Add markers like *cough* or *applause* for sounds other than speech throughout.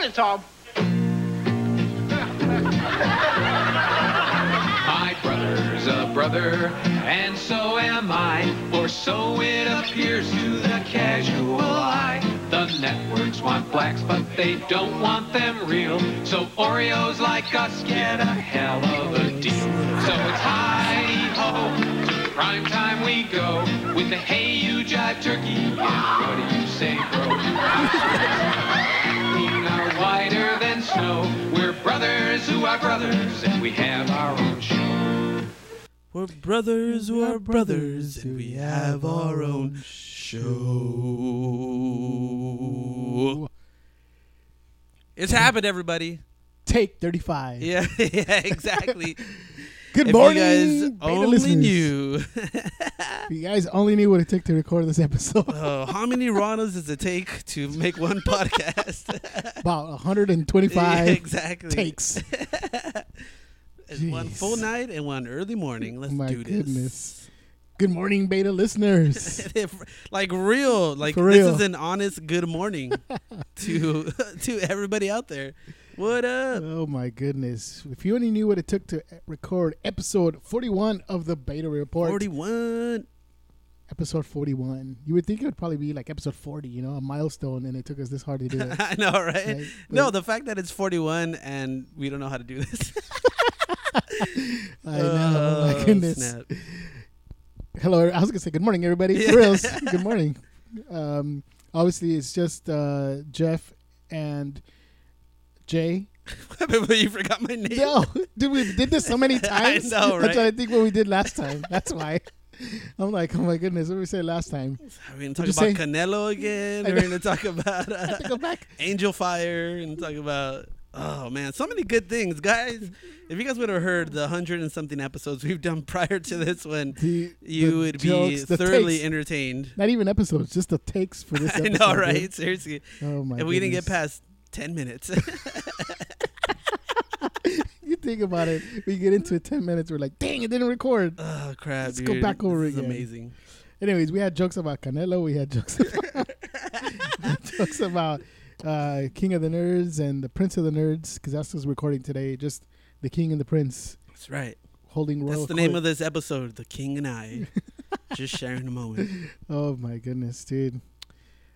Hit it, Tom. My brother's a brother, and so am I. For so it appears to the casual eye. The networks want blacks, but they don't want them real. So Oreos like us get a hell of a deal. So it's hi ho, to prime time we go. With the hey you jive turkey, and what do you say, bro? *laughs* snow. We're brothers who are brothers, and we have our own show. We're brothers who are brothers, and we have our own show. It's happened, everybody. Take 35. Yeah, *laughs* yeah, exactly. *laughs* Good if morning, you guys beta only listeners. knew. *laughs* You guys only knew what it took to record this episode. Oh, how many Ronas does it take to make one *laughs* podcast? About *laughs* 125 Yeah, exactly. takes. One full night and one early morning. Let's My do this. goodness. Good morning, beta listeners. Like real, like For this is an honest good morning to to everybody out there. What up? oh my goodness. If you only knew what it took to record episode 41 of the Beta Report. Forty one. Episode 41. You would think it would probably be like episode 40, you know, a milestone, and it took us this hard to do *laughs* it. I know, right? Right, No, the fact that it's forty one and we don't know how to do this. *laughs* I know. Oh, my goodness. snap. Hello. I was going to say good morning, everybody. Yeah. For reals. *laughs* good morning. Um, obviously, it's just uh, Jeff and Jay. *laughs* you forgot my name. No, dude, we did this so many *laughs* times. I know, That's what I think what we did last time. That's why. *laughs* I'm like, oh my goodness, what did we say last time? We're gonna talk about say? Canelo again. I We're know. gonna talk about uh, Go back. Angelfire and talk about oh man, so many good things, guys. If you guys would have heard the hundred and something episodes we've done prior to this one, The, you the would jokes, be thoroughly takes. entertained. Not even episodes, just the takes for this I episode. know, dude. right? Seriously, Oh my. and we didn't get past ten minutes. *laughs* You think about it. We get into it ten minutes. We're like, dang, it didn't record. oh crap! Let's go back over this is again. amazing. Anyways, we had jokes about Canelo. We had jokes about, *laughs* *laughs* jokes about uh, King of the Nerds and the Prince of the Nerds because that's what's recording today. Just the King and the Prince That's right. holding royal. That's the name of this episode, "The King and I." Just sharing a moment. Oh my goodness, dude!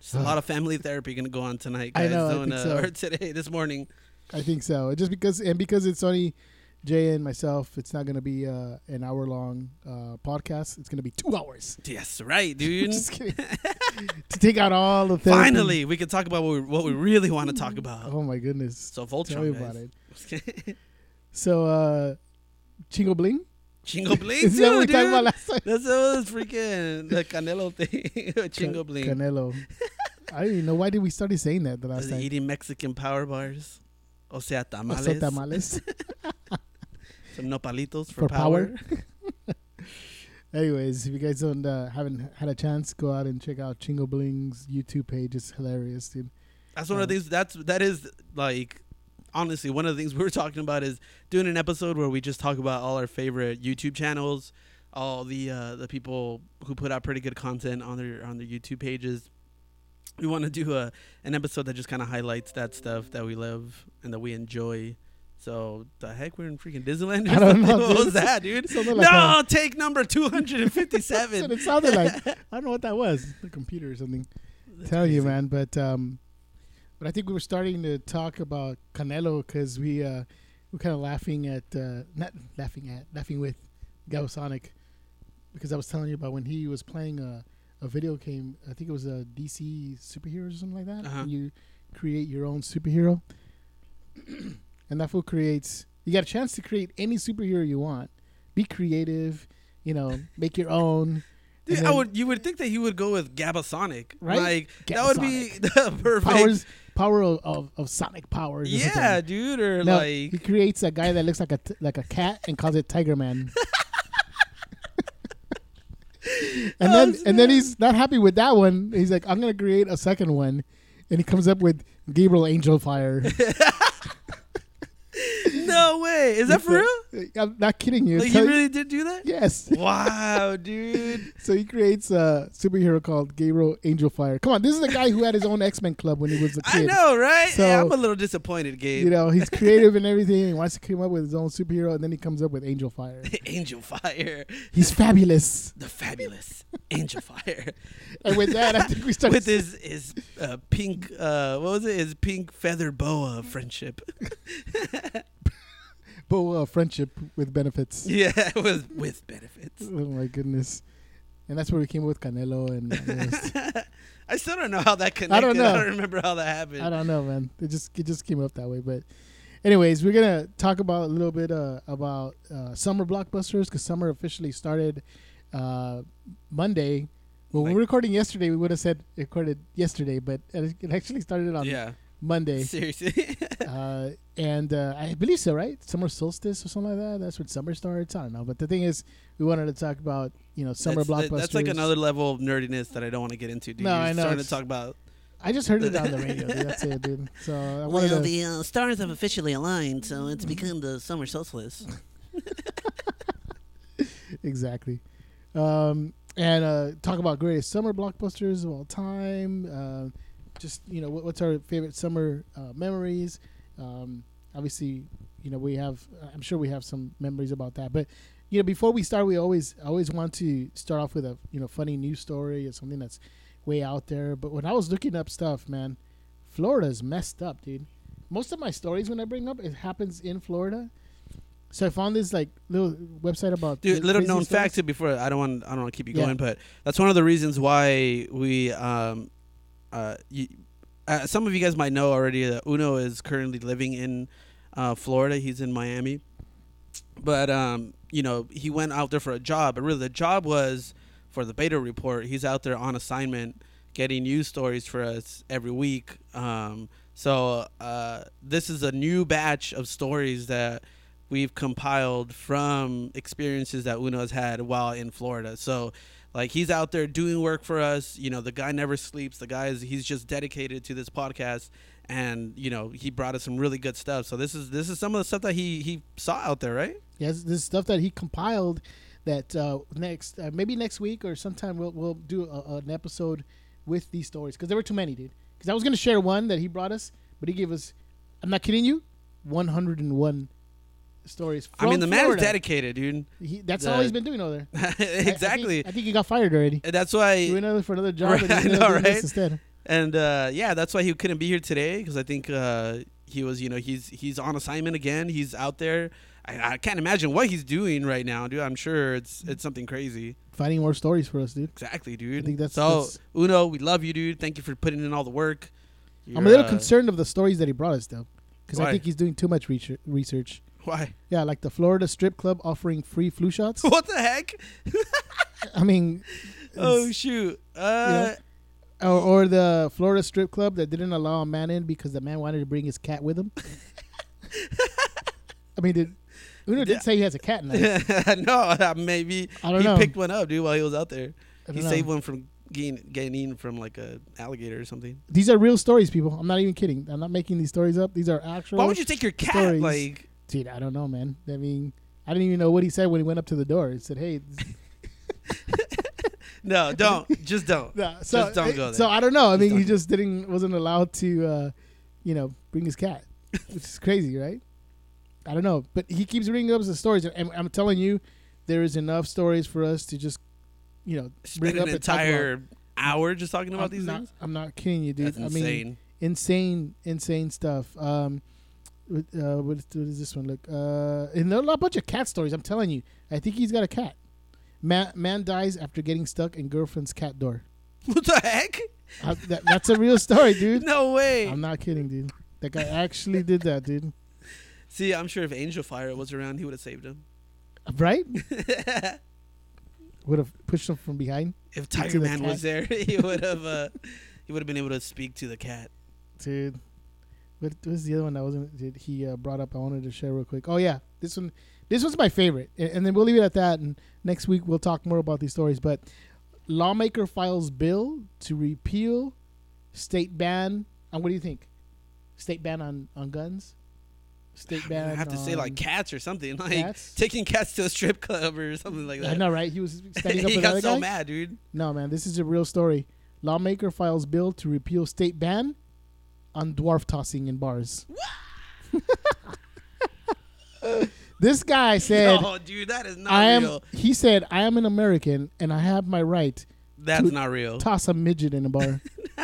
Just a lot of family therapy gonna go on tonight, I guys. know, I think uh, so. Or today, this morning. I think so. Just because and because it's only Jay and myself, it's not going to be uh, an hour long uh, podcast. It's going to be two hours. Yes, right, *laughs* dude. Just kidding. *laughs* to take out all the therapy. Finally, we can talk about what we, what we really want to talk about. Oh my goodness! So Voltron. Tell me guys. about it. *laughs* So, uh, Chingo Bling. Chingo Bling, Is that what we too, talked about last time? That's what was freaking the Canelo thing. Chingo Bling. Canelo. I don't even know why did we started saying that the last time. eating Mexican power bars. O sea, tamales. Also tamales *laughs* Some nopalitos for, for power. power. *laughs* Anyways, if you guys don't uh, haven't had a chance, go out and check out Chingo Bling's YouTube page. It's hilarious, dude. That's one of Um, these. That's that is like honestly one of the things *laughs* we were talking about is doing an episode where we just talk about all our favorite YouTube channels, all the uh, the people who put out pretty good content on their on their YouTube pages. We want to do a an episode that just kind of highlights that stuff that we love and that we enjoy. So the heck, we're in freaking Disneyland. Or I don't know, What was that, dude? Like no, take number two hundred and That's fifty-seven. it sounded like. I don't know what that was. The computer or something. Tell you, man. But um, but I think we were starting to talk about Canelo because we uh, we're kind of laughing at uh, not laughing at laughing with Gabo Sonic because I was telling you about when he was playing a a video game. I think it was a DC superheroes or something like that. Uh-huh. And you create your own superhero, *clears throat* and that fool creates. You got a chance to create any superhero you want. Be creative. You know, *laughs* make your own. Dude, And I would. You would think that he would go with Gabasonic, Right? Like that would be *laughs* the perfect. powers power of, of, of sonic powers. yeah, dude, or No, like he creates a guy that looks like a t- like a cat and calls it Tiger Man. *laughs* *laughs* and then and then he's not happy with that one. He's like, I'm gonna create a second one, and he comes up with Gabriel Angelfire. *laughs* no way. Is that for real? I'm not kidding you. Like, he really did do that? yes. *laughs* Wow, dude. So he creates a superhero called Gabriel Angelfire. Come on, this is the guy who had his own X Men club when he was a kid. I know, right? So- yeah, I'm a little disappointed, Gabe. You know, he's creative and *laughs* everything. He wants to come up with his own superhero, and then he comes up with Angelfire. *laughs* Angelfire. He's fabulous. The fabulous Angelfire. And with that, I think we start With his his uh, pink uh what was it? His pink feather boa friendship. Boa friendship with benefits. *laughs* yeah, it was with benefits. *laughs* Oh my goodness. And that's where we came up with Canelo and *laughs* I still don't know how that connected. I don't know. I don't remember how that happened. I don't know, man. It just it just came up that way. But, anyways, we're gonna talk about a little bit uh, about uh, summer blockbusters because summer officially started uh, Monday. When we Like- were recording yesterday, we would have said recorded yesterday, but it it actually started on yeah. Monday. Seriously. *laughs* uh, and uh, I believe so, right? Summer solstice or something like that. That's when summer starts. I don't know, but the thing is, we wanted to talk about you know summer that's, blockbusters. That's like another level of nerdiness that I don't want to get into. Dude. No, You're I know, Starting to talk about. I just heard it on the *laughs* radio. Dude. That's it, dude. So I wanted Well, to. the uh, stars have officially aligned, so it's become the summer solstice. *laughs* exactly. Um, and uh, talk about greatest summer blockbusters of all time. Uh, just you know, what, what's our favorite summer uh, memories? Um, obviously, you know, we have. I'm sure we have some memories about that. But you know, before we start, we always always want to start off with a you know funny news story or something that's way out there. But when I was looking up stuff, man, Florida's messed up, dude. Most of my stories when I bring up it happens in Florida. So I found this like little website about Dude, little known stories. fact. Before I don't want I don't want to keep you Yeah. going, but that's one of the reasons why we um uh, you, uh some of you guys might know already that Uno is currently living in uh Florida. He's in Miami, but um you know he went out there for a job, but really the job was for the beta report. He's out there on assignment getting news stories for us every week. Um, so uh, this is a new batch of stories that we've compiled from experiences that Uno has had while in Florida. So like he's out there doing work for us. You know, the guy never sleeps. The guy is he's just dedicated to this podcast and you know, he brought us some really good stuff. So this is this is some of the stuff that he he saw out there, right? Yes, this stuff that he compiled. That uh, next, uh, maybe next week or sometime we'll we'll do a, an episode with these stories because there were too many, dude. Because I was gonna share one that he brought us, but he gave us. I'm not kidding you. 101 stories. I mean, the man Florida. dedicated, dude. He, that's the- all he's been doing over there. *laughs* I- I think- exactly. I think, he got fired already. And that's why He went over for another job. Right, I know, right? Instead. and uh, yeah, that's why he couldn't be here today because I think uh, he was, you know, he's he's on assignment again. He's out there. I, I can't imagine what he's doing right now, dude. I'm sure it's it's something crazy. Finding more stories for us, dude. Exactly, dude. I think that's- so. that's- Uno, we love you, dude. Thank you for putting in all the work. I'm a little uh, concerned of the stories that he brought us, though, because I think he's doing too much research. Why? Yeah, like the Florida strip club offering free flu shots. *laughs* what the heck? I mean, *laughs* Oh shoot. Uh, or, or the Florida strip club that didn't allow a man in because the man wanted to bring his cat with him. *laughs* I mean, did Uno did say he has a cat now? no, uh, maybe I don't he know. picked one up, dude, while he was out there. He don't saved one from getting getting eaten from like a alligator or something. These are real stories, people. I'm not even kidding. I'm not making these stories up. These are actual. Why would you take your cat? stories. Like, Dude, I don't know, man. I mean, I didn't even know what he said when he went up to the door. He said, "Hey." *laughs* no, don't. just don't. *laughs* No, so, Just don't go So. I don't know. I Just mean, he just didn't wasn't allowed to, uh, you know, bring his cat, which is crazy, right? I don't know, but he keeps bringing up the stories, and I'm telling you, there is enough stories for us to just, you know, bring Spend up an talk about. entire hour just talking about I'm these not, things. I'm not kidding you, dude. That's I insane. mean, insane, insane stuff. Um, uh, what, is, what does this one look? Uh, and there are a bunch of cat stories. I'm telling you, I think he's got a cat. Man, man dies after getting stuck in girlfriend's cat door. *laughs* what the heck? Uh, that, that's a real story, *laughs* dude. No way. I'm not kidding, dude. That guy actually did that, dude. *laughs* See, I'm sure if Angelfire was around, he would have saved him. Right? Would have pushed him from behind, if Tiger Man cat. was there, he would have. Uh, he would have been able to speak to the cat. dude. What was the other one that wasn't? Did he uh, brought up? I wanted to share real quick. Oh yeah, this one. This one's my favorite, and, and then we'll leave it at that. And next week we'll talk more about these stories. But lawmaker files bill to repeal state ban. And what do you think? State ban on on guns. state *sighs* ban. I have to say like cats or something like Cats? taking cats to a strip club or something like that. I know, right? He was *laughs* standing up he with got so guy. mad, dude. No, man, this is a real story. Lawmaker files bill to repeal state ban on dwarf tossing in bars. *laughs* this guy said, No, dude, that is not "I am." real. He said, "I am an American and I have my right That's to not real. toss a midget in a bar." *laughs*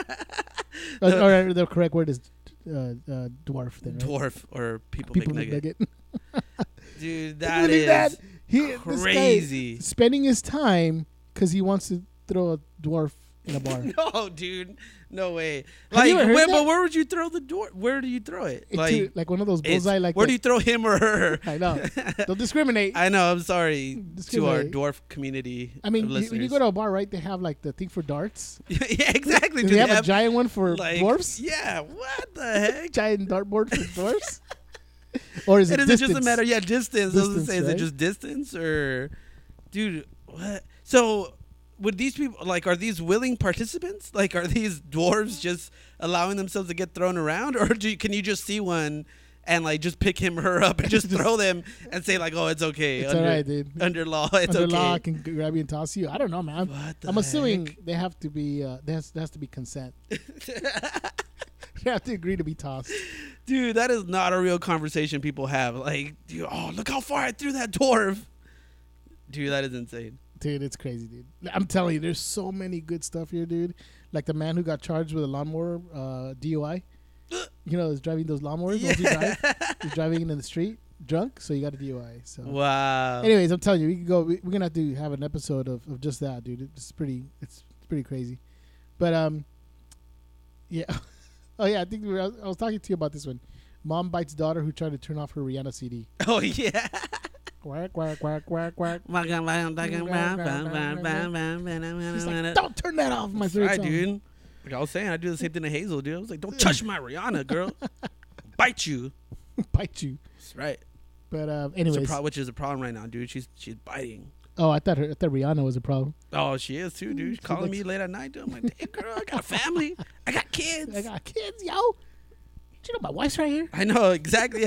Uh, or the correct word is uh, uh, dwarf. Then right? Dwarf or people, People big nugget. *laughs* Dude, that is that? He, crazy. spending his time because he wants to throw a dwarf in a bar. *laughs* No, dude, no way. Have Like, you ever heard where, that? but where would you throw the door? Where do you throw it? Into, Like, like, one of those it's- bullseye. Like where do you throw him or her? *laughs* I know. Don't discriminate. I, know. I'm sorry to our Discriminate. dwarf community. I mean, of you, when you listeners. go to a bar, right? They have like the thing for darts. *laughs* yeah, exactly. Do they have a giant one for like, dwarfs? Yeah. What the heck? Giant dartboard for dwarfs? or is it And is it just a distance? matter? Yeah, distance. I was gonna Distance, say, is it right? just distance or, dude? What? So, would these people like? Are these willing participants? *laughs* Like, are these dwarves just allowing themselves to get thrown around, *laughs* or do you, can you just see one and like just pick him or *laughs* her up and just throw them and say like, oh, it's okay. It's under, alright, dude. Under law, it's Under okay. law, I can grab you and toss you. I don't know, man. What the I'm assuming heck? they have to be. Uh, there, has, there has to be consent. you have to agree to be tossed. Dude, that is not a real conversation people have. Like, dude, oh, look how far I threw that dwarf. Dude, that is insane. Dude, it's crazy, dude. I'm telling you, there's so many good stuff here, dude. Like the man who got charged with a lawnmower uh, DUI. *gasps* You know, is driving those lawnmowers. Yeah. Drive, he's driving in the street drunk, so you got a DUI. So, Wow. anyways, I'm telling you, we can go. We, we're gonna have to have an episode of, of just that, dude. It's pretty. It's, it's pretty crazy. But um, yeah. *laughs* oh yeah, I think we were, I was talking to you about this one. Mom bites daughter who tried to turn off her Rihanna CD. Oh yeah. *laughs* Quack quack quack quack quack. She's like, don't turn that off, my favorite right, song. dude. Like I was saying, I do the same thing to Hazel, dude. I was like, don't touch my Rihanna, girl. Bite you. Bite you. That's right. But um, a anyways, pro- which is a problem right now, dude. She's she's biting. oh, I thought her, I thought Rihanna was a problem. Oh, she is too, dude. She's She calling likes- me late at night, dude. I'm like, hey, girl, I got a family. I got kids. I got kids, yo. Do you know my wife's right here I know exactly.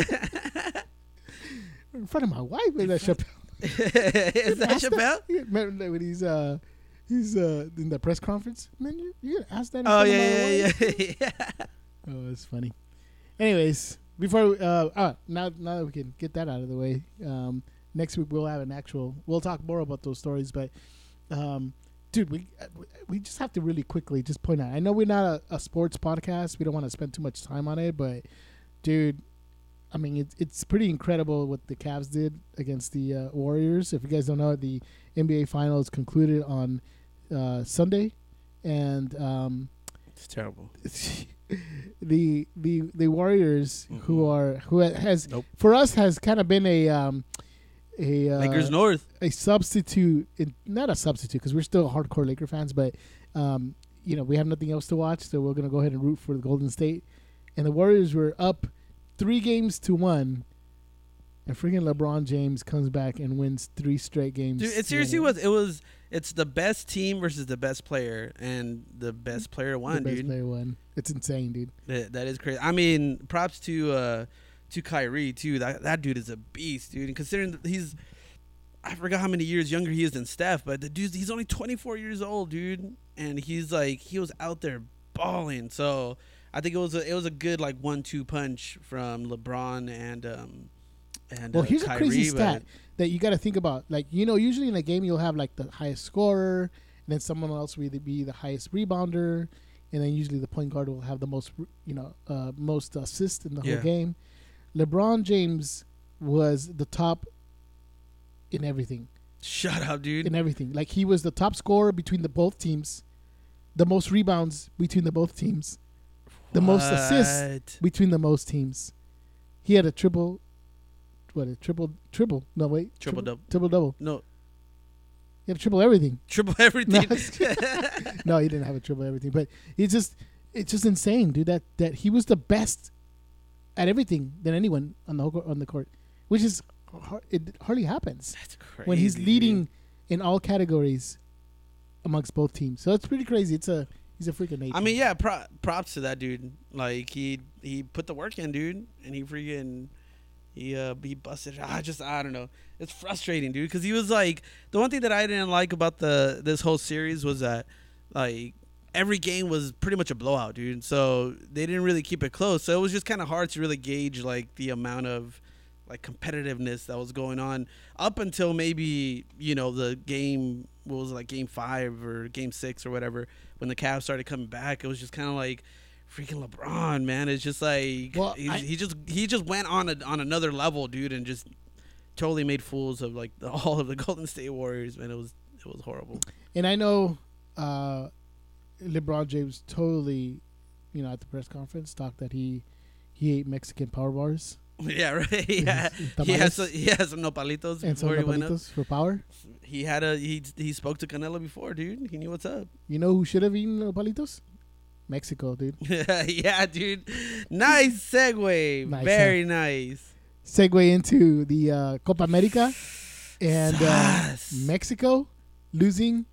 In front of my wife? Maybe *laughs* that Chappelle. is that Chappelle? Remember when he's uh he's uh in the press conference? Man, you you gonna ask that? Oh yeah, yeah, yeah, *laughs* yeah. Oh, it's funny. Anyways, before we, uh, uh now now that we can get that out of the way, um, next week we'll have an actual. We'll talk more about those stories, but um, dude, we uh, we just have to really quickly just point out. I know we're not a, a sports podcast. We don't want to spend too much time on it, but dude. I mean, it's it's pretty incredible what the Cavs did against the uh, Warriors. If you guys don't know, the NBA Finals concluded on uh, Sunday, and um, It's terrible. *laughs* the the the Warriors who Mhm. are who has Nope. for us has kind of been a um a uh, Lakers North. a substitute in, not a substitute because we're still hardcore Laker fans but um you know we have nothing else to watch so we're gonna go ahead and root for the Golden State and the Warriors were up three games to one and freaking LeBron James comes back and wins three straight games Dude, it seriously was. It was. It's the best team versus the best player, and the best player the won, best dude. player won it's insane dude That, that is crazy. I mean, props to uh to Kyrie too. That that dude is a beast, dude. And considering that he's, I forgot how many years younger he is than Steph, but the dude's he's only 24 years old, dude, and he's like he was out there balling. So I think it was a it was a good like one-two punch from LeBron and um and Well, uh, here's a crazy stat that you got to think about. Like, you know, usually in a game you'll have like the highest scorer, and then someone else will either be the highest rebounder, and then usually the point guard will have the most, you know, uh, most assists in the Yeah. whole game. LeBron James was the top in everything. Shut up, dude. In everything, like he was the top scorer between the both teams, the most rebounds between the both teams, the most assists between the most teams. He had a triple, what a triple triple? No wait, Triple double. triple double. No, He had a triple everything. *laughs* triple everything. *laughs* No, he didn't have a triple everything, but it's just it's just insane, dude. That that he was the best at everything than anyone on the whole- on the court, which is it hardly happens That's crazy. when he's leading in all categories amongst both teams. So it's pretty crazy. It's a he's a freaking nature. I mean, yeah, pro- props to that dude. Like he he put the work in, dude, and he freaking he uh he busted. I just I don't know. It's frustrating, dude, because he was like the one thing that I didn't like about the this whole series was that like every game was pretty much a blowout, dude. So they didn't really keep it close. So it was just kind of hard to really gauge like the amount of like competitiveness that was going on up until maybe you know the game what was it, like game five or game six or whatever when the Cavs started coming back. It was just kind of like freaking LeBron, man. It's just like Well, he, I- he just he just went on a, on another level, dude, and just totally made fools of like the, *laughs* all of the Golden State Warriors. Man, it was it was horrible. And I know uh, LeBron James totally, you know, at the press conference talked that he he ate Mexican power bars *laughs* yeah, right. *laughs* *laughs* Yeah, he has he has some nopalitos and some before he went up. nopalitos for power. He had a he he spoke to Canelo before, dude. He knew what's up. You know who should have eaten nopalitos? Mexico, dude. yeah, dude. Nice segue. Nice, Very nice. Segue into the uh, Copa America and uh, Mexico losing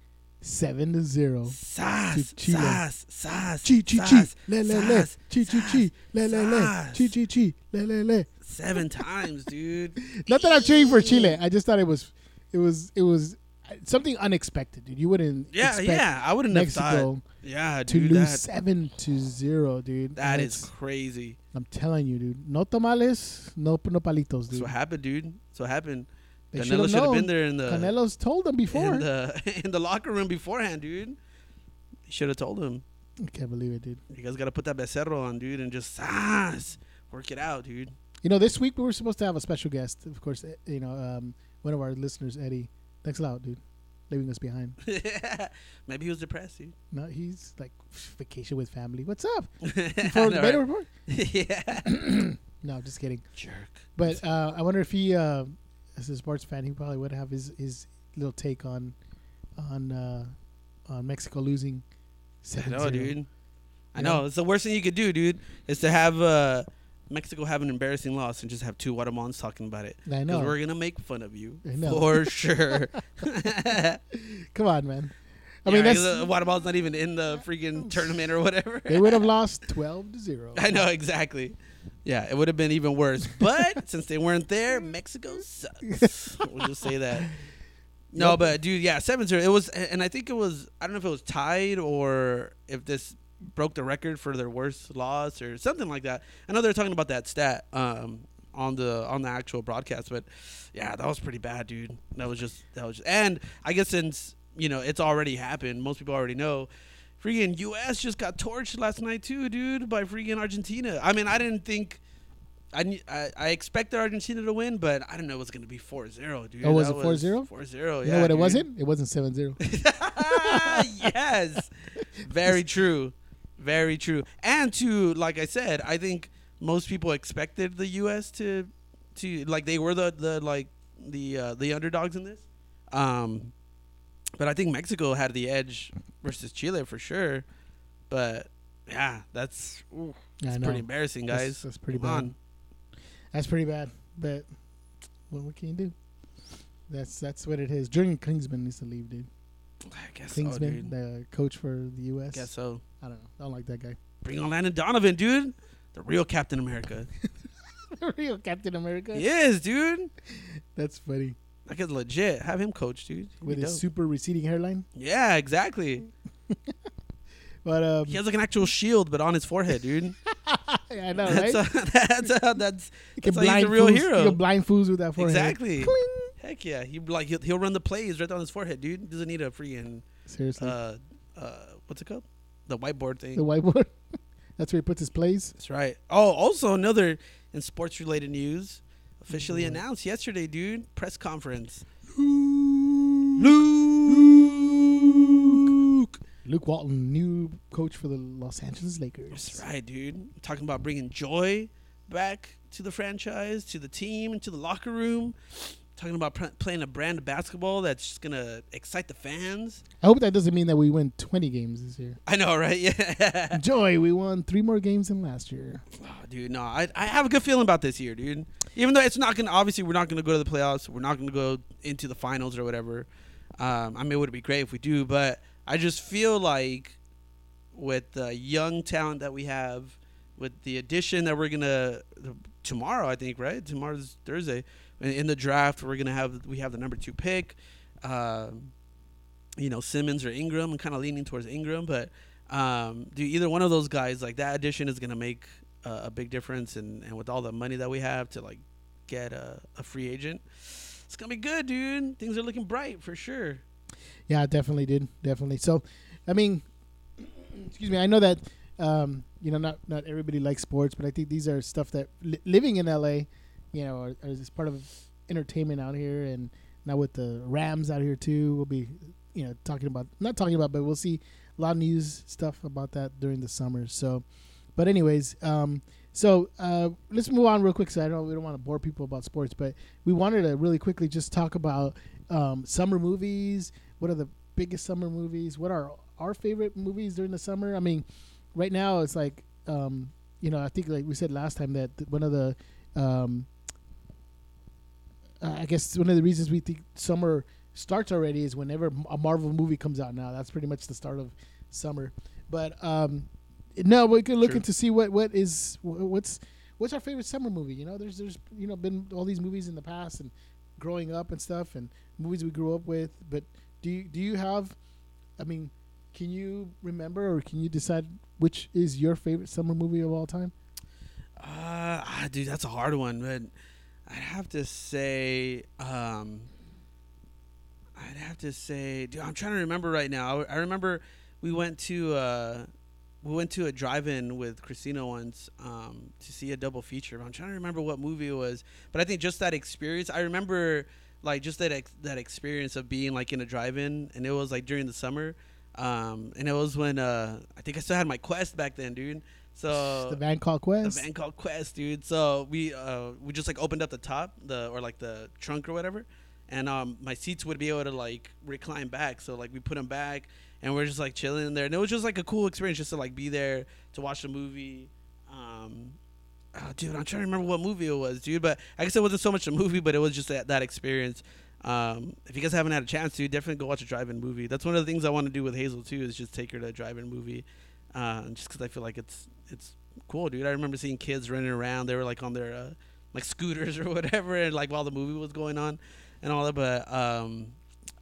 seven to zero. Sas, to Chile. sas, sas, Chi chi chi, le le le, chi chi chi, le le le, chi chi chi, le le le. Seven times, dude. *laughs* Not that I'm cheering for Chile. I just thought it was, it was, it was something unexpected, dude. You wouldn't Yeah, expect yeah. I wouldn't have thought. Mexico Yeah, to dude. lose That, seven to zero, dude. that is crazy. I'm telling you, dude. No tamales, no nopalitos, That's dude. what happened, dude. That's what happened. They Canelo should have should have known. been there in the Canelo's told them before. in the *laughs* in the locker room beforehand, dude. He should have told him. I can't believe it, dude. You guys got to put that becerro on, dude, and just ah, sas, work it out, dude. You know, this week we were supposed to have a special guest. Of course, eh, you know, um, one of our listeners, Eddie. Thanks a lot, dude. Leaving us behind. *laughs* Maybe he was depressed, dude. No, he's like vacation with family. What's up? *laughs* For the beta report? *laughs* yeah. No, just kidding. Jerk. But uh, I wonder if he, uh, as a sports fan, he probably would have his, his little take on on uh, on Mexico losing I know, dude. I know. know? It's the worst thing you could do, dude, is to have uh, Mexico have an embarrassing loss and just have two Guatemalans talking about it. I Because know. we're going to make fun of you. I know. For *laughs* sure. *laughs* Come on, man. I Yeah, mean, that's uh, Guatemala's not even in the freaking tournament or whatever. they would have *laughs* lost twelve to zero. I know, exactly. Yeah, it would have been even worse. But since they weren't there, Mexico sucks. we'll just say that. No, but dude, yeah, 7 0. It was, and I think it was, I don't know if it was tied or if this broke the record for their worst loss or something like that. I know they're talking about that stat um, on the on the actual broadcast, but yeah, that was pretty bad, dude. That was just, that was just, and I guess since, you know, it's already happened, most people already know. Freaking U.S. just got torched last night too, dude, by freaking Argentina. I mean, I didn't think. I, I, I expected Argentina to win, but I didn't know it was going to be 4-0, dude. Oh, was That it 4-0? 4-0, You yeah. know what it wasn't? It wasn't seven zero. *laughs* *laughs* yes. Very true. Very true. And to like I said, I think most people expected the US to to like they were the the like the uh, the underdogs in this. Um but I think Mexico had the edge versus Chile for sure. But yeah, that's ooh, that's pretty embarrassing, guys. That's, that's pretty Come bad. on. That's pretty bad. But what, what can you do? That's that's what it is. Jurgen Klinsmann needs to leave, dude. I guess so, dude. the coach for the U.S. guess so. I don't know. I don't like that guy. Bring on Landon Donovan, dude. The real Captain America. *laughs* The real Captain America. Yes, dude. That's funny. That guy's legit. Have him coach, dude. He'd With his dope. super receding hairline. Yeah, exactly. *laughs* But um, He has like an actual shield, but on his forehead, dude. *laughs* I know, right? That's a, that's a, that's He how he's a real fools, hero. He can blind fools with that forehead. exactly. Cling. Heck yeah, he like he'll, he'll run the plays right on his forehead, dude. Doesn't need a free freaking Seriously. uh uh what's it called? The whiteboard thing. the whiteboard. *laughs* That's where he puts his plays. That's right. Oh, also another in sports related news, officially announced yesterday, dude. Press conference. Luke. Luke Luke Walton, new coach for the Los Angeles Lakers. That's right, dude. Talking about bringing joy back to the franchise, to the team, and to the locker room. Talking about pr- playing a brand of basketball that's just gonna excite the fans. I hope that doesn't mean that we win 20 games this year. I know, right? *laughs* Yeah. Joy, we won three more games than last year. Oh, dude, no, I, I have a good feeling about this year, dude. Even though it's not gonna, obviously, we're not gonna go to the playoffs. We're not gonna go into the finals or whatever. Um, I mean, it would be great if we do, but I just feel like with the young talent that we have, with the addition that we're gonna, tomorrow, I think, right? Tomorrow's Thursday. In, the draft, we're gonna have we have the number two pick. Um, you know, Simmons or Ingram. I'm kind of leaning towards Ingram, but um, do either one of those guys like that addition is gonna make a, a big difference, and and with all the money that we have to like get a, a free agent, it's gonna be good, dude. Things are looking bright for sure. Yeah, definitely, dude. Definitely. So, I mean, *clears throat* excuse me. I know that um, you know not not everybody likes sports, but I think these are stuff that li- living in LA, you know, is part of entertainment out here, and now with the Rams out here too, we'll be you know talking about not talking about, but we'll see a lot of news stuff about that during the summer. So, but anyways, um, so uh, let's move on real quick. So I know we don't want to bore people about sports, but we wanted to really quickly just talk about um, summer movies. What are the biggest summer movies? What are our favorite movies during the summer? I mean, right now it's like um, you know I think like we said last time that one of the um, uh, I guess one of the reasons we think summer starts already is whenever a Marvel movie comes out now. That's pretty much the start of summer. But um, no, we could look True. into see what what is what's what's our favorite summer movie. You know, there's there's you know been all these movies in the past and growing up and stuff and movies we grew up with. But do you do you have? I mean, can you remember or can you decide which is your favorite summer movie of all time? Uh, ah, dude, that's a hard one, but I'd have to say, um, I'd have to say, dude, I'm trying to remember right now. I, I remember we went to uh, we went to a drive-in with Christina once um, to see a double feature. I'm trying to remember what movie it was, but I think just that experience. I remember like just that ex- that experience of being like in a drive-in, and it was like during the summer. Um, and it was when uh, I think I still had my Quest back then, dude. So the van called Quest. a van called Quest, dude. So we uh we just like opened up the top, the or like the trunk or whatever, and um my seats would be able to like recline back. So like we put them back, and we're just like chilling in there, and it was just like a cool experience just to like be there to watch the movie. Um, oh, dude, I'm trying to remember what movie it was, dude. But I guess it wasn't so much a movie, but it was just that that experience. Um, if you guys haven't had a chance to, definitely go watch a drive-in movie. That's one of the things I want to do with Hazel too, is just take her to a drive-in movie, uh, just because I feel like it's it's cool, dude. I remember seeing kids running around. They were like on their uh, like scooters *laughs* or whatever, and like while the movie was going on and all that. But um,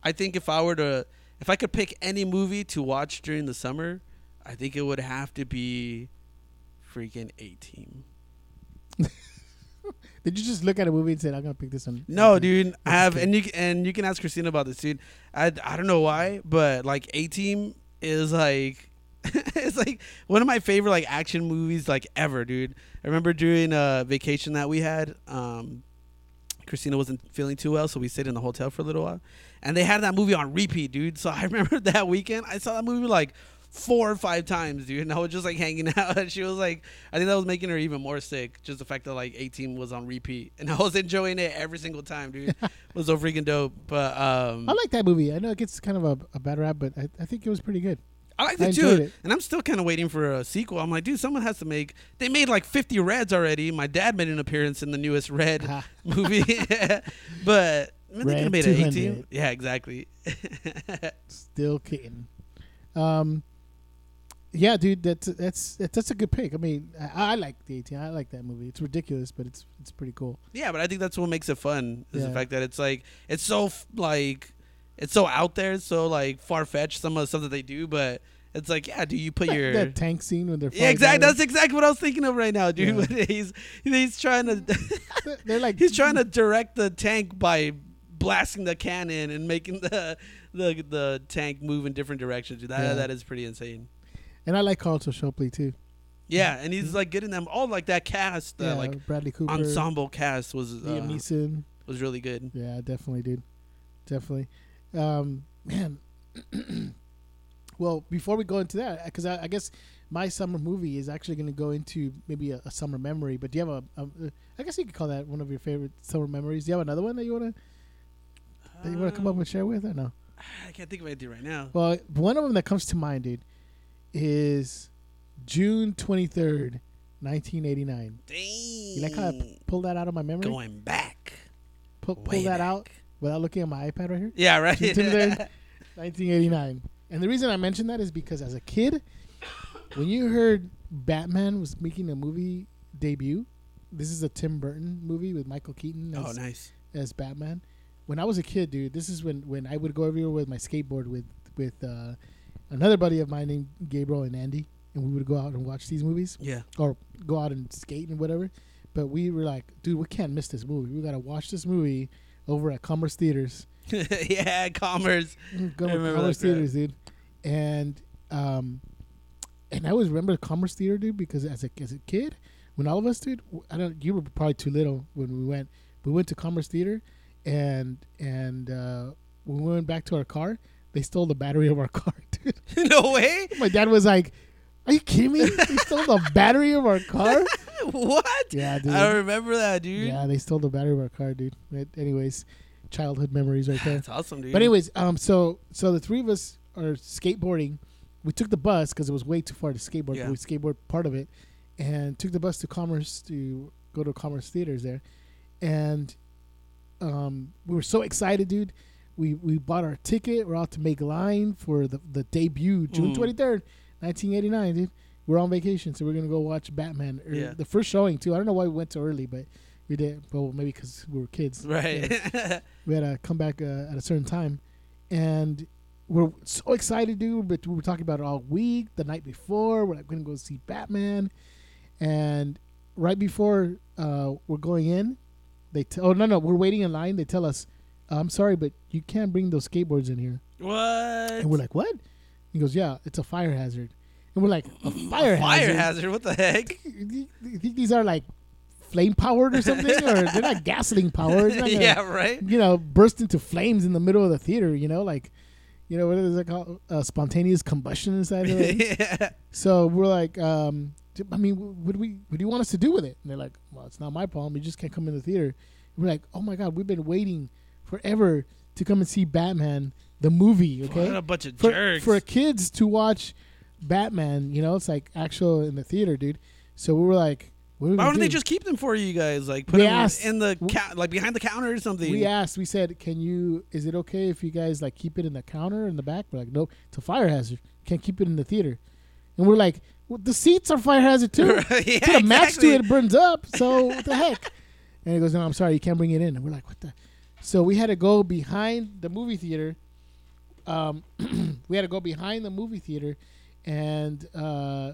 I think if I were to, if I could pick any movie to watch during the summer, I think it would have to be freaking A Team. *laughs* Did you just look at a movie and say, "I'm gonna pick this one"? No, dude, I have, and you and you can ask Christina about this, dude. I, I don't know why, but like A Team is like *laughs* it's like one of my favorite like action movies like ever, dude. I remember during a vacation that we had, um, Christina wasn't feeling too well, so we stayed in the hotel for a little while, and they had that movie on repeat, dude. So *laughs* I remember that weekend I saw that movie like four or five times, dude. And I was just like hanging *laughs* out. And she was like, I think that was making her even more sick. Just the fact that like A Team was on repeat, and I was enjoying it every single time, dude. it was so freaking dope. But um, I like that movie. I know it gets kind of a, a bad rap, but I, I think it was pretty good. I liked I it too. it. And I'm still kind of waiting for a sequel. I'm like, dude, someone has to make. They made like 50 Reds already. My dad made an appearance in the newest Red *laughs* movie, *laughs* but I mean, they could have made an A Team. Yeah, exactly. *laughs* Still kidding. Um, yeah, dude, that's that's that's, a good pick. I mean, I, I like the A Team. I like that movie. It's ridiculous, but it's it's pretty cool. Yeah, but I think that's what makes it fun is the fact that it's like it's so f- like it's so out there, it's so like far fetched some of the stuff that they do, but it's like yeah, do you put your that tank scene when they're yeah, exactly. That's exactly what I was thinking of right now, dude. Yeah. *laughs* He's he's trying to *laughs* they're like he's trying to direct the tank by blasting the cannon and making the the the tank move in different directions. Dude, that Yeah. that is pretty insane. and I like Sharlto Copley too. Yeah, and he's like getting them all like that cast, the yeah, like Bradley Cooper, ensemble cast was uh, Liam Neeson. was really good. Yeah, definitely, dude. Definitely. Um, man. *clears throat* well, before we go into that, because I, I guess my summer movie is actually going to go into maybe a, a summer memory. But do you have a, a? I guess you could call that one of your favorite summer memories. Do you have another one that you want to that you want to come up and share with, or no? *sighs* I can't think of anything right now. Well, one of them that comes to mind, dude, is June twenty third, nineteen eighty nine. Dang. You like how I pulled that out of my memory? going back. Pull, pull way that back. out without looking at my iPad right here. Yeah, right. June *laughs* 23rd. 1989. And the reason I mention that is because as a kid, when you heard Batman was making a movie debut, this is a Tim Burton movie with Michael Keaton as, Oh, nice. as Batman. When I was a kid, dude, this is when when I would go everywhere with my skateboard with with uh, another buddy of mine named Gabriel and Andy, and we would go out and watch these movies Yeah. or go out and skate and whatever. But we were like, dude, we can't miss this movie. We gotta watch this movie over at Commerce Theaters. *laughs* yeah, commerce. Go to Commerce crap. Theaters, dude. And um, and I always remember Commerce Theater, dude, because as a as a kid, when all of us, dude, I don't, you were probably too little when we went. We went to Commerce Theater, and and uh, when we went back to our car, they stole the battery of our *laughs* car, dude. *laughs* no way. My dad was like, "Are you kidding me? They stole the battery of our car." *laughs* what? Yeah, dude. I don't remember that, dude. Yeah, they stole the battery of our car, dude. But anyways, childhood memories right there. That's awesome, dude. But anyways, um, so so the three of us are skateboarding. We took the bus because it was way too far to skateboard. Yeah. But we skateboard part of it, and took the bus to Commerce to go to Commerce Theaters there, and um, we were so excited, dude. We we bought our ticket. We're out to make line for the the debut, June Mm. twenty third, nineteen eighty nine, dude. We're on vacation, so we're gonna go watch Batman. Or Yeah. The first showing too. I don't know why we went so early, but we did. Well, maybe because we were kids. right. *laughs* we had to come back uh, at a certain time, and we're so excited, dude. But we were talking about it all week. The night before, we're like going to go see Batman, and right before uh, we're going in, they tell. Oh no, no, we're waiting in line. They tell us, "I'm sorry, but you can't bring those skateboards in here." what? And we're like, "What?" He goes, "Yeah, it's a fire hazard." And we're like, "A *clears throat* fire Fire hazard? hazard. What the heck? *laughs* You think these are like flame powered or something, or they're not gasoline powered?" Not *laughs* gonna- yeah, right. you know, burst into flames in the middle of the theater. You know, like, you know, what is it called? Uh, spontaneous combustion inside of it. *laughs* yeah. so we're like, um, I mean, what do we, what do you want us to do with it? And they're like, well, it's not my problem. You just can't come in the theater. And we're like, oh my god, we've been waiting forever to come and see Batman the movie. What Okay, a bunch of for jerks. for kids to watch Batman. You know, it's like actual in the theater, dude. So we were like, what we Why don't they just keep them for you guys? Like put We them asked- in the ca- like behind the counter or something. We asked. We said, "Can you? Is it okay if you guys like keep it in the counter in the back?" We're like, "No, it's a fire hazard. Can't keep it in the theater." And we're like, well, "The seats are fire hazard too. *laughs* yeah, Put a match to it, it burns up. So what the heck?" And he goes, "No, I'm sorry, you can't bring it in." And we're like, "What the?" So we had to go behind the movie theater. Um, *clears throat* we had to go behind the movie theater, and uh,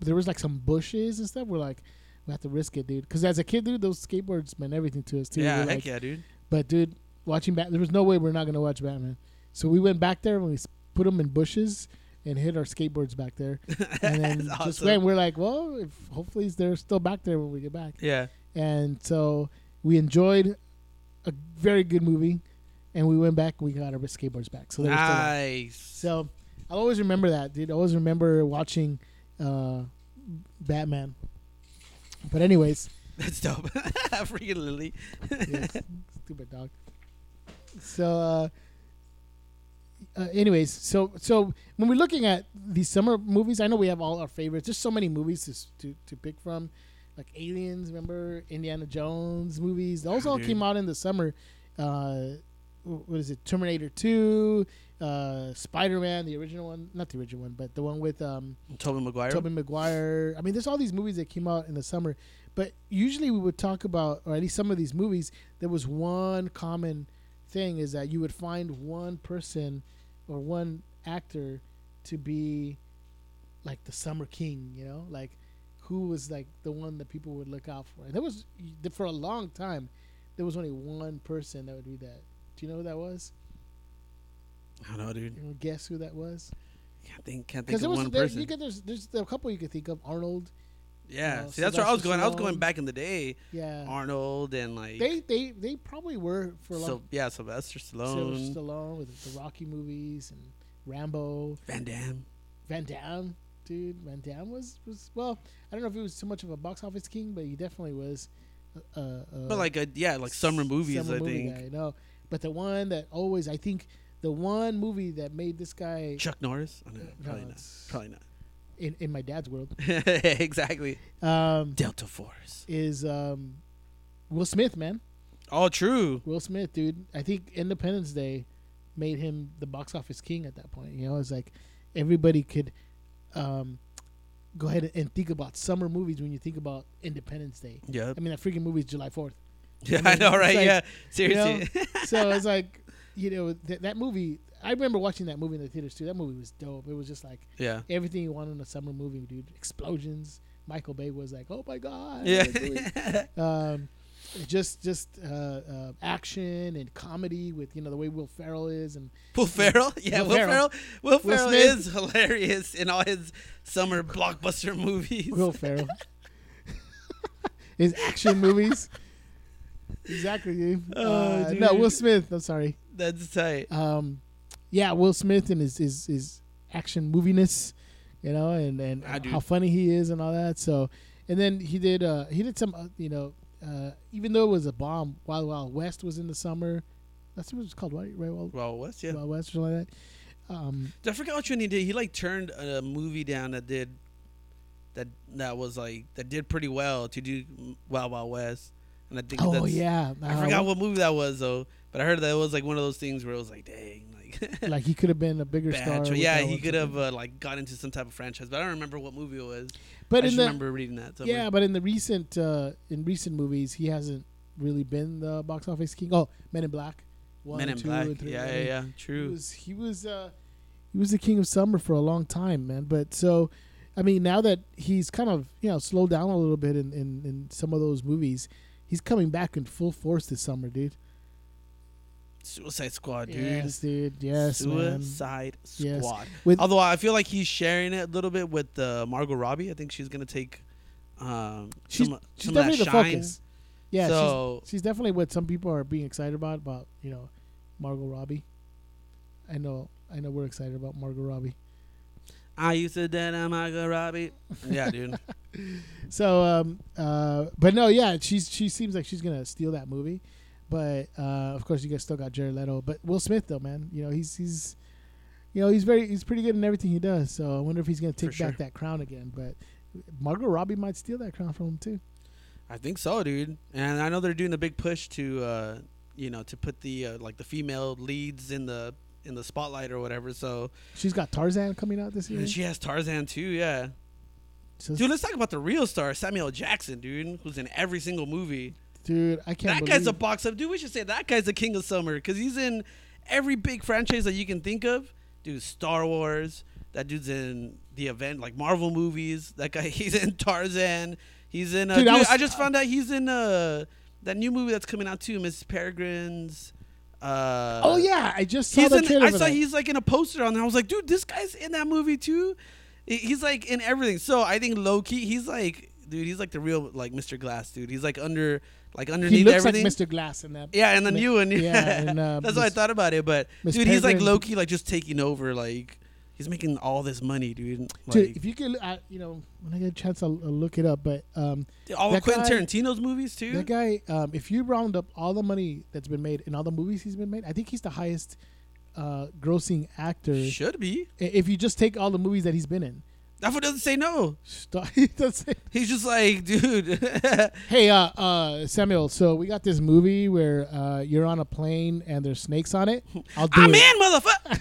there was like some bushes and stuff. We're like, we have to risk it, dude. Because as a kid, dude, those skateboards meant everything to us too. Yeah, We're heck like, yeah, dude. but dude, watching Bat, there was no way we're not gonna watch Batman. So we went back there and we put them in bushes and hid our skateboards back there, *laughs* and then just awesome. went. We're like, well, if hopefully they're still back there when we get back. Yeah. And so we enjoyed a very good movie, and we went back. and We got our skateboards back. So they were still there. Nice. So I'll always remember that, dude. I always remember watching uh, Batman. But anyways, *laughs* That's dope. *laughs* Freaking Lily. *laughs* yes, stupid dog. So, uh, uh, anyways, so so when we're looking at these summer movies, I know we have all our favorites. There's so many movies to to, to pick from, like Aliens. Remember Indiana Jones movies? Those all dude. came out in the summer. Uh, what is it? Terminator Two, uh, Spider Man, the original one, not the original one, but the one with um, Tobey Maguire. Tobey Maguire. I mean, there's all these movies that came out in the summer, but usually we would talk about, or at least some of these movies, there was one common thing is that you would find one person or one actor to be like the summer king, you know, like who was like the one that people would look out for. And there was for a long time, there was only one person that would be that. Do you know who that was? I don't know, dude. You wanna guess who that was? Can't think. Can't think of was one there, person. you could, there's there's a couple you could think of. Arnold, yeah. know, See, that's where I was Sylvester going. I was going back in the day. yeah. Arnold and like. They they they probably were for a long so yeah, Sylvester Sylvester Stallone, Stallone with the Rocky movies and Rambo, Van Damme. Van Damme, dude. Van Damme was was well. I don't know if he was too much of a box office king, but he definitely was. Uh, uh, But like a yeah, like summer movies. summer I movie think guy, no. But the one that always, I think, the one movie that made this guy Chuck Norris. Oh, no, no, probably not. Probably not. in in my dad's world *laughs* exactly. um, Delta Force. is um, Will Smith, man. Oh, true. Will Smith, dude. I think Independence Day made him the box office king at that point. You know, it's like everybody could um, go ahead and think about summer movies when you think about Independence Day. Yep. I mean, that freaking movie is July Fourth. *laughs* Yeah, I know, right? like, yeah, You know? seriously. *laughs* so it's like, you know, th- that movie. I remember watching that movie in the theaters too. That movie was dope. It was just like yeah. everything you want in a summer movie, dude. Explosions. Michael Bay was like, "Oh my god!" Yeah. *laughs* Um, just just uh, uh, action and comedy with you know the way Will Ferrell is and Will Ferrell? Yeah, Will Will, Ferrell. Ferrell. Will Will Ferrell Smith. is hilarious in all his summer blockbuster movies. Will Ferrell. His action movies. Exactly, dude. *laughs* Oh, uh, No. Will Smith. I'm sorry. That's tight. Um, yeah, Will Smith and his his, his action moviness, you know, and and dude. how funny he is and all that. So, and then he did uh he did some uh, you know uh even though it was a bomb, Wild Wild West was in the summer. That's what it's called, right? Right, Wild, Well, what's yeah? Wild West or something like that. Um, I forgot which one he did. He like turned a movie down that did that that was like that did pretty well to do Wild Wild West. And I think oh that's, yeah, I uh, forgot what movie that was though, but I heard that it was like one of those things where it was like, dang, like *laughs* like he could have been a bigger star. Yeah, he could have uh, like got into some type of franchise, but I don't remember what movie it was. But I in just the remember reading that. Somewhere. yeah, but in the recent uh in recent movies, he hasn't really been the box office king. Oh, Men in Black, one, Men in two, Black. three. Yeah, yeah, yeah. He True. was he was uh he was the king of summer for a long time, man. But so I mean now that he's kind of, you know, slowed down a little bit in, in, in some of those movies, he's coming back in full force this summer, dude. Suicide Squad, dude. Yes, dude. Yes, man. Suicide Yes. Squad. With- Although I feel like he's sharing it a little bit with uh, Margot Robbie. I think she's gonna take um, She's, some, she's some of that definitely the shine. focus. Yeah, so she's, she's definitely what some people are being excited about about, you know, Margot Robbie. I know I know we're excited about Margot Robbie. I used to date Margot Robbie. Yeah, dude. *laughs* So, um, uh, but no, yeah, she's she seems like she's gonna steal that movie. But uh, of course, you guys still got Jared Leto. But Will Smith, though, man, you know he's he's, you know he's very he's pretty good in everything he does. So I wonder if he's gonna take back that crown again. But Margot Robbie might steal that crown from him too. I think so, dude. And I know they're doing a big push to, uh, you know, to put the uh, like the female leads in the in the spotlight or whatever. So She's got Tarzan coming out this year. and she has Tarzan too. Yeah, So- dude. Let's talk about the real star, Samuel Jackson, dude, who's in every single movie. dude, I can't. that believe guy's a box up dude. We should say that guy's the king of summer because he's in every big franchise that you can think of. Dude, Star Wars. That dude's in the event like Marvel movies. That guy, *laughs* he's in Tarzan. He's in. Uh, Dude, dude, I I, was- just found out he's in uh that new movie that's coming out too, Miss Peregrine's. Uh, Oh yeah, I just saw he's the in. I saw that. he's like in a poster on there. I was like, dude, this guy's in that movie too. He's like in everything. So I think low key, he's like, dude, he's like the real like Mr. Glass, dude. He's like under, like underneath He looks everything. like Mr. Glass in that. Yeah, and the Mi- new one. *laughs* yeah, Yeah, and, uh, that's what I thought about it. But Miss dude, he's like Peregrine. low key, like just taking over. Like he's making all this money, dude. Dude, if you could, uh, you know, when I get a chance, I'll, I'll look it up. But um, all Quentin guy- Tarantino's movies too. That guy, um, if you round up all the money that's been made in all the movies he's been made, I think he's the highest uh, grossing actor. Should be. If you just take all the movies that he's been in, That fool doesn't say no. *laughs* He doesn't- He's just like, dude. *laughs* hey, uh, uh, Samuel. So we got this movie where uh, you're on a plane and there's snakes on it. *laughs* I'll do I'm it. in, motherfucker.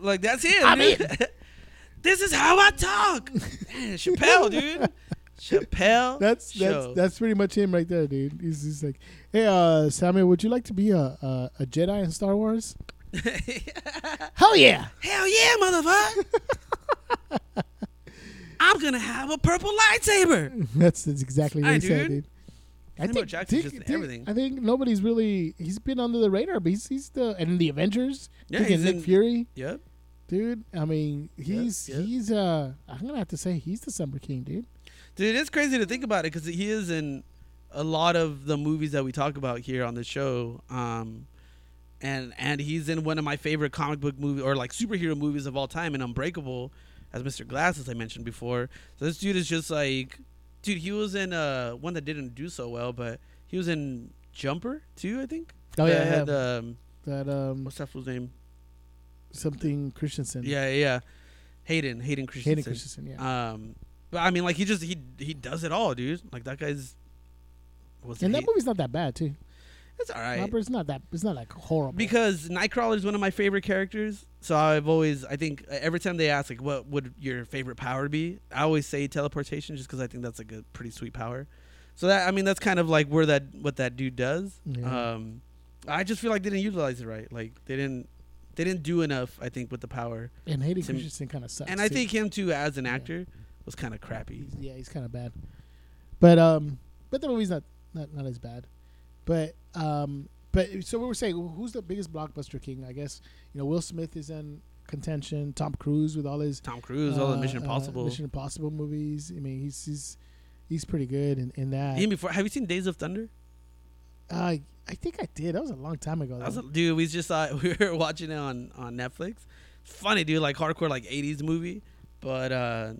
Like that's him. I'm dude. *laughs* this is how I talk. Man, Chappelle, dude. Chappelle. That's that's show. that's pretty much him right there, dude. He's just like, hey, uh, Samuel, would you like to be a a, a Jedi in Star Wars? *laughs* Hell yeah! Hell yeah, motherfucker. *laughs* I'm gonna have a purple lightsaber. That's that's exactly what Aye, he said, dude. dude. I Samuel Jackson's just in everything. I think nobody's really. He's been under the radar, but he's, he's the and in the Avengers. Yeah, he's Nick in- Fury, Yep. Dude. I mean, he's yep. he's uh. I'm gonna have to say he's the Summer King, dude. Dude, it's crazy to think about it because he is in a lot of the movies that we talk about here on the show. Um, and and he's in one of my favorite comic book movie or like superhero movies of all time, in Unbreakable, as Mr. Glass, as I mentioned before. So this dude is just like, dude, he was in uh one that didn't do so well, but he was in Jumper too, I think. Oh yeah, yeah. had, um, that um what's that fool's name? Something Christensen. Yeah, yeah. Hayden, Hayden Christensen. Hayden Christensen. Yeah. Um, but I mean, like he just he he does it all, dude. Like that guy's. Was and that movie's not that bad too. It's all right. But it's not that. It's not like horrible. because Nightcrawler is one of my favorite characters. So I've always, I think, uh, every time they ask like, "What would your favorite power be?" I always say teleportation, just because I think that's like a pretty sweet power. So that I mean, that's kind of like where that what that dude does. Yeah. Um, I just feel like they didn't utilize it right. Like they didn't, they didn't do enough. I think with the power, and Hayden Sim- Christensen kind of sucks. and I too. think him too as an Yeah. actor was kind of crappy. He's- yeah, he's kind of bad. But um, but the movie's not not not as bad. But um, but so we were saying, who's the biggest blockbuster king? I guess you know Will Smith is in contention. Tom Cruise with all his Tom Cruise, all the uh, Mission uh, Impossible. Mission Impossible movies. I mean, he's he's he's pretty good in, in that. Even before, have you seen Days of Thunder? Uh, I think I did. That was a long time ago. Was dude, we just saw it. *laughs* We were watching it on on Netflix. Funny, dude, like hardcore, like '80s movie, but uh,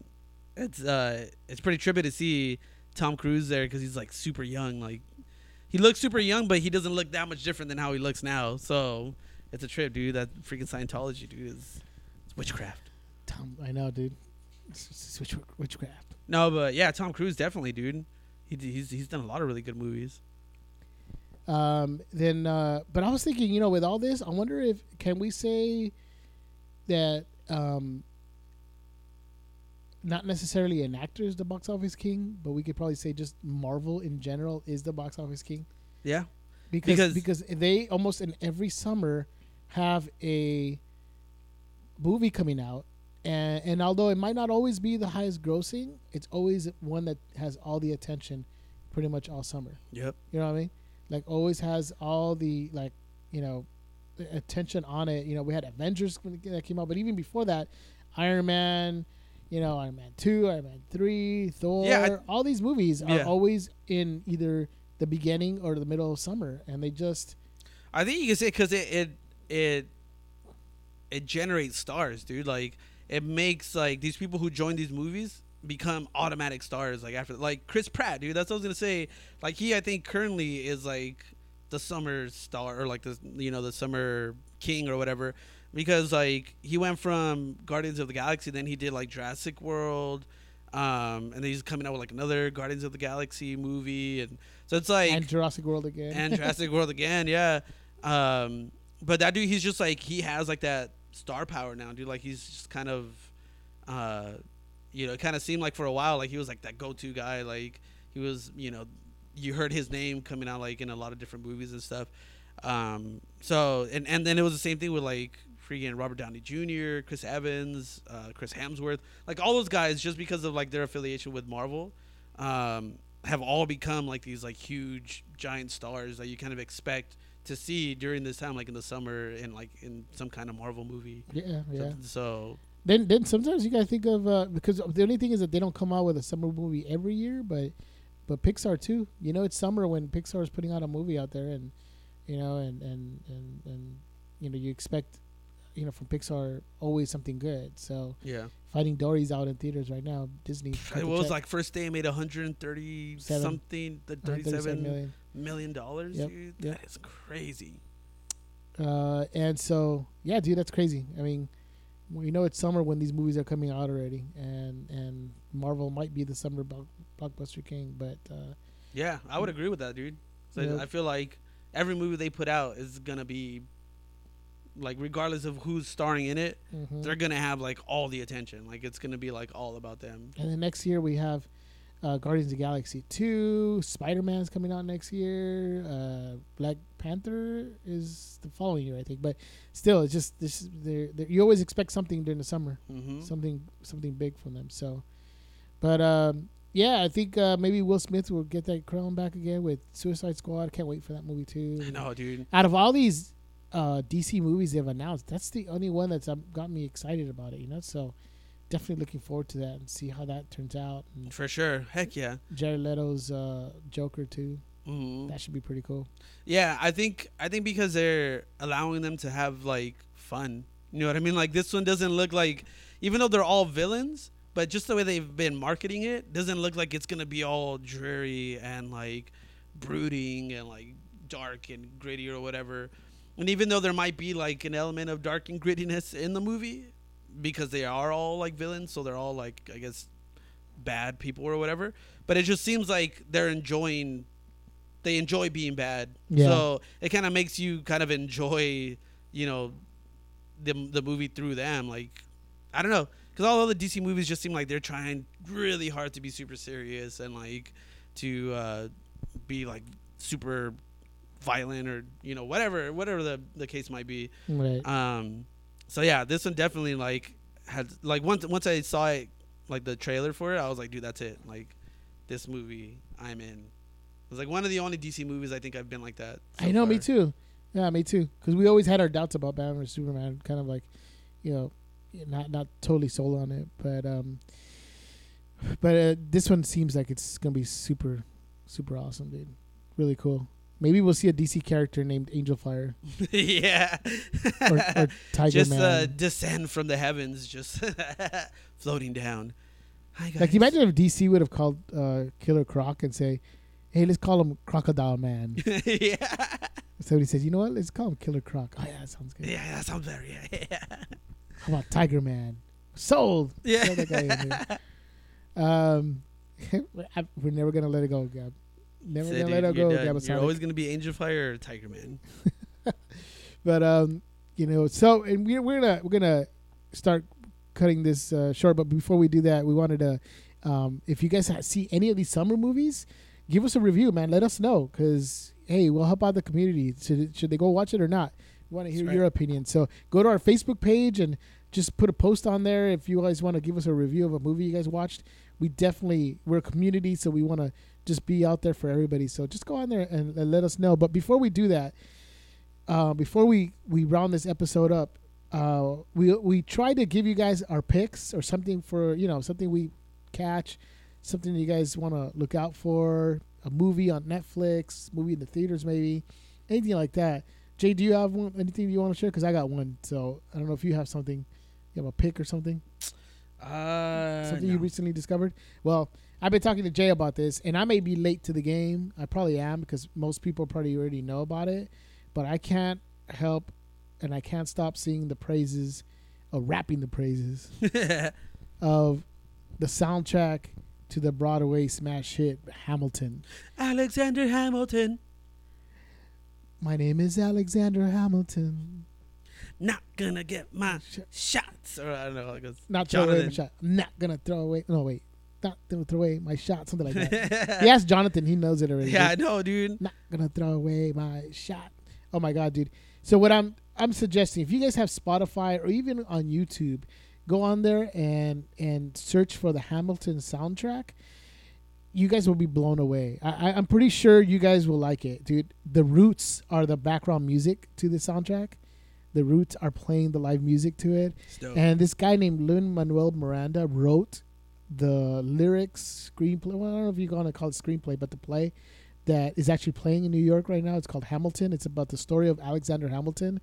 it's uh, it's pretty trippy to see Tom Cruise there because he's like super young. Like he looks super young, but he doesn't look that much different than how he looks now. So it's a trip, dude. That freaking Scientology, dude, is witchcraft. Tom, I know, dude. It's, it's witchcraft. No, but yeah, Tom Cruise definitely, dude. He, he's he's done a lot of really good movies. Um, then, uh, but I was thinking, you know, with all this, I wonder if can we say that um, not necessarily an actor is the box office king, but we could probably say just Marvel in general is the box office king Yeah, because Because- because they almost in every summer have a movie coming out. And, and although it might not always be the highest grossing, it's always one that has all the attention pretty much all summer. yep. You know what I mean? Like always has all the like, you know, attention on it. You know, we had Avengers that came out, but even before that, Iron Man, you know, Iron Man two, Iron Man three, Thor, Yeah, all these movies are Yeah. always in either the beginning or the middle of summer, and they just I think you can say because it, it it it generates stars, dude. Like it makes like these people who join these movies become automatic stars. Like after like Chris Pratt, dude. That's what I was gonna say. Like he, I think currently is like the summer star or like the you know the summer king or whatever. Because like he went from Guardians of the Galaxy, then he did like Jurassic World, um, and then he's coming out with like another Guardians of the Galaxy movie, and so it's like and Jurassic World again. and Jurassic World again, yeah. Um, but that dude, he's just like he has like that star power now, dude. Like he's just kind of, uh, you know, it kind of seemed like for a while like he was like that go-to guy. Like he was, you know, you heard his name coming out like in a lot of different movies and stuff. Um, so and and then it was the same thing with like freaking Robert Downey Jr., Chris Evans, uh, Chris Hemsworth, like all those guys, just because of like their affiliation with Marvel, um, have all become like these like huge giant stars that you kind of expect to see during this time, like in the summer and like in some kind of Marvel movie. yeah, yeah. So, so Then, then sometimes you gotta think of uh, because the only thing is that they don't come out with a summer movie every year, but but Pixar too. You know, it's summer when Pixar is putting out a movie out there, and you know, and and and and you know, you expect you know from Pixar always something good. So yeah, Finding Dory's out in theaters right now. Disney. it was check. like first day made 130 Seven. something, the 37 million. million dollars, Yep, dude. yep. That is crazy. Uh, and so yeah, dude, that's crazy. I mean, we know it's summer when these movies are coming out already, and and Marvel might be the summer blockbuster king, but uh, Yeah, I would agree with that, dude. So Yeah. I feel like every movie they put out is gonna be like, regardless of who's starring in it, mhm. they're gonna have like all the attention. Like it's gonna be like all about them. and then next year we have uh, Guardians of the Galaxy two, Spider Man's coming out next year, uh, Black Panther is the following year, I think. But still, it's just this. They're, they're, you always expect something during the summer. Mm-hmm. something something big from them. So, but um, yeah, I think uh, maybe Will Smith will get that crown back again with Suicide Squad. Can't wait for that movie too. I know, dude. Out of all these uh, DC movies they've announced, that's the only one that's um, got me excited about it. You know, so definitely looking forward to that and see how that turns out. And For sure. Heck yeah. Jared Leto's uh, Joker too. hmm That should be pretty cool. Yeah, I think I think because they're allowing them to have like fun. You know what I mean? Like this one doesn't look like even though they're all villains, but just the way they've been marketing it doesn't look like it's gonna be all dreary and like brooding and like dark and gritty or whatever. And even though there might be like an element of dark and grittiness in the movie, because they are all like villains, so they're all like I guess bad people or whatever. But it just seems like they're enjoying they enjoy being bad. Yeah. So it kind of makes you kind of enjoy, you know, the the movie through them. Like, I don't know, because all the DC movies just seem like they're trying really hard to be super serious and like to uh, be like super violent or you know whatever whatever the the case might be. Right. Um, so yeah, this one definitely like had like once once I saw it like the trailer for it, I was like, dude, that's it. Like this movie, I'm in. It was like one of the only DC movies I think I've been like that. so I know, me too. Yeah, me too. Because we always had our doubts about Batman vs Superman. Kind of like, you know, not not totally sold on it, but um, but uh, this one seems like it's gonna be super, super awesome, dude. Really cool. Maybe we'll see a DC character named Angelfire *laughs* yeah. or, or Tiger just Man. uh, descend from the heavens, just *laughs* floating down. Hi like, imagine if DC would have called uh, Killer Croc and say, "Hey, let's call him Crocodile Man." *laughs* yeah. Somebody says, "You know what? Let's call him Killer Croc." Oh yeah, that sounds good. Yeah, that sounds better. Yeah. How about Tiger Man? Sold. Yeah. Throw that guy in there. Um, we're never gonna let it go, Gab. Never gonna dude, let you're go, done. You're always gonna be Angelfire or Tiger Man. *laughs* But um, you know, so and we're we're gonna we're gonna start cutting this uh, short. But before we do that, we wanted to, um, if you guys see any of these summer movies, give us a review, man. Let us know because hey, we'll help out the community. Should should they go watch it or not? We want to hear That's your opinion. So go to our Facebook page and just put a post on there if you guys want to give us a review of a movie you guys watched. We definitely we're a community, so we want to just be out there for everybody. So just go on there and, and let us know. But before we do that, uh, before we we round this episode up, uh, we we try to give you guys our picks or something for you know something we catch, something you guys want to look out for, a movie on Netflix, movie in the theaters, maybe anything like that. Jay, do you have one, anything you want to share? Because I got one, so I don't know if you have something. You have a pick or something? Uh, something you recently discovered? Well, I've been talking to Jay about this, and I may be late to the game. I probably am because most people probably already know about it. But I can't help, and I can't stop seeing the praises, or rapping the praises *laughs* of the soundtrack to the Broadway smash hit Hamilton. Alexander Hamilton. My name is Alexander Hamilton. Not gonna get my Sh- shots. Or I don't know. Like Not throw away my shot. Not gonna throw away. No wait, not gonna throw away my shot. Something like that. *laughs* he asked Jonathan. He knows it already. yeah, I know, dude. not gonna throw away my shot. Oh my god, dude. So what I'm I'm suggesting, if you guys have Spotify or even on YouTube, go on there and and search for the Hamilton soundtrack. You guys will be blown away. I, I'm pretty sure you guys will like it, dude. The Roots are the background music to the soundtrack. The Roots are playing the live music to it. And this guy named Lin Manuel Miranda wrote the lyrics, screenplay. Well, I don't know if you're going to call it screenplay, but the play that is actually playing in New York right now. It's called Hamilton. It's about the story of Alexander Hamilton.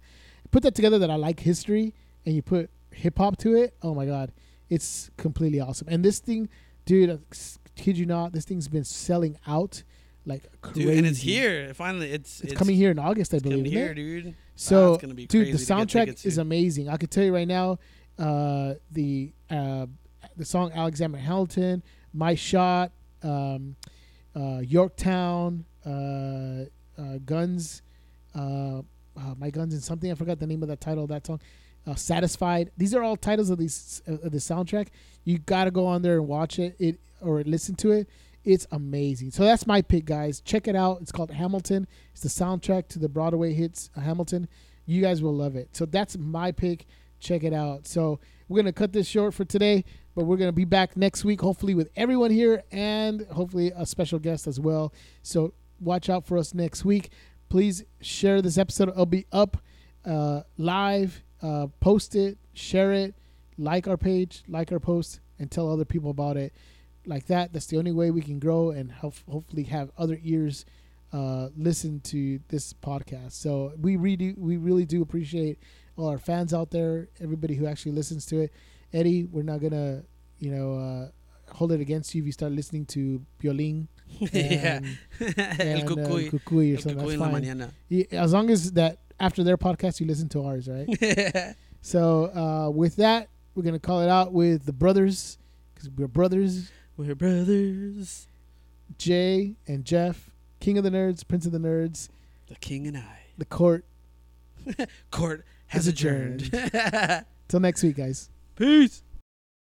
Put that together that I like history and you put hip hop to it. Oh my God. It's completely awesome. And this thing, dude, I kid you not, this thing's been selling out like crazy. dude, and it's here. Finally, it's It's, coming here in August, I It's believe. coming here, dude. So, it's gonna be dude, the soundtrack is amazing. I could tell you right now, uh, the uh, the song Alexander Hamilton, My Shot, um, uh, Yorktown, uh, uh, Guns, uh, uh, My Guns and something. I forgot the name of that title of that song. Satisfied. These are all titles of these of the soundtrack. You got to go on there and watch it, it or listen to it. It's amazing. So that's my pick, guys. Check it out. It's called Hamilton. It's the soundtrack to the Broadway hits Hamilton. You guys will love it. So that's my pick. Check it out. So we're gonna cut this short for today, but we're gonna be back next week, hopefully with everyone here and hopefully a special guest as well. So watch out for us next week. Please share this episode. It'll be up uh, live. Uh, post it, share it, like our page, like our post, and tell other people about it. Like that. That's the only way we can grow and help, hopefully have other ears uh, listen to this podcast. So we really, we really do appreciate all our fans out there, everybody who actually listens to it. Eddie, we're not gonna, you know, uh, hold it against you if you start listening to Piolín *laughs* yeah. and, *laughs* El uh, cucuy. Cucuy or El something. cucuy That's fine. Yeah, As long as that after their podcast, you listen to ours, right? *laughs* so uh, with that, we're gonna call it out with the brothers because we're brothers, We're brothers. Jay and Jeff King of the Nerds, Prince of the Nerds, The king and I. the court. Court has Has adjourned. Till next week, guys. Peace.